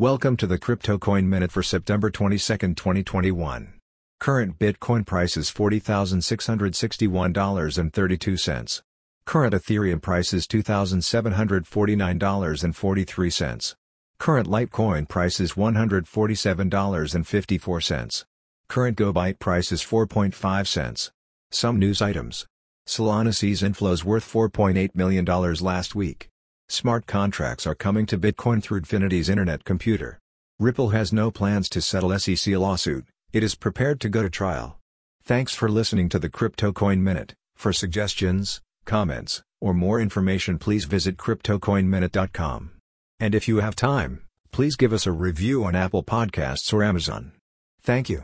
Welcome to the Crypto Coin Minute for September 22, 2021. Current Bitcoin price is $40,661.32. Current Ethereum price is $2,749.43. Current Litecoin price is $147.54. Current GoByte price is 4.5 cents. Some news items. Solana sees inflows worth $4.8 million last week. Smart contracts are coming to Bitcoin through DFINITY's Internet Computer. Ripple has no plans to settle SEC lawsuit, it is prepared to go to trial. Thanks for listening to the Crypto Coin Minute. For suggestions, comments, or more information please visit CryptoCoinMinute.com. And if you have time, please give us a review on Apple Podcasts or Amazon. Thank you.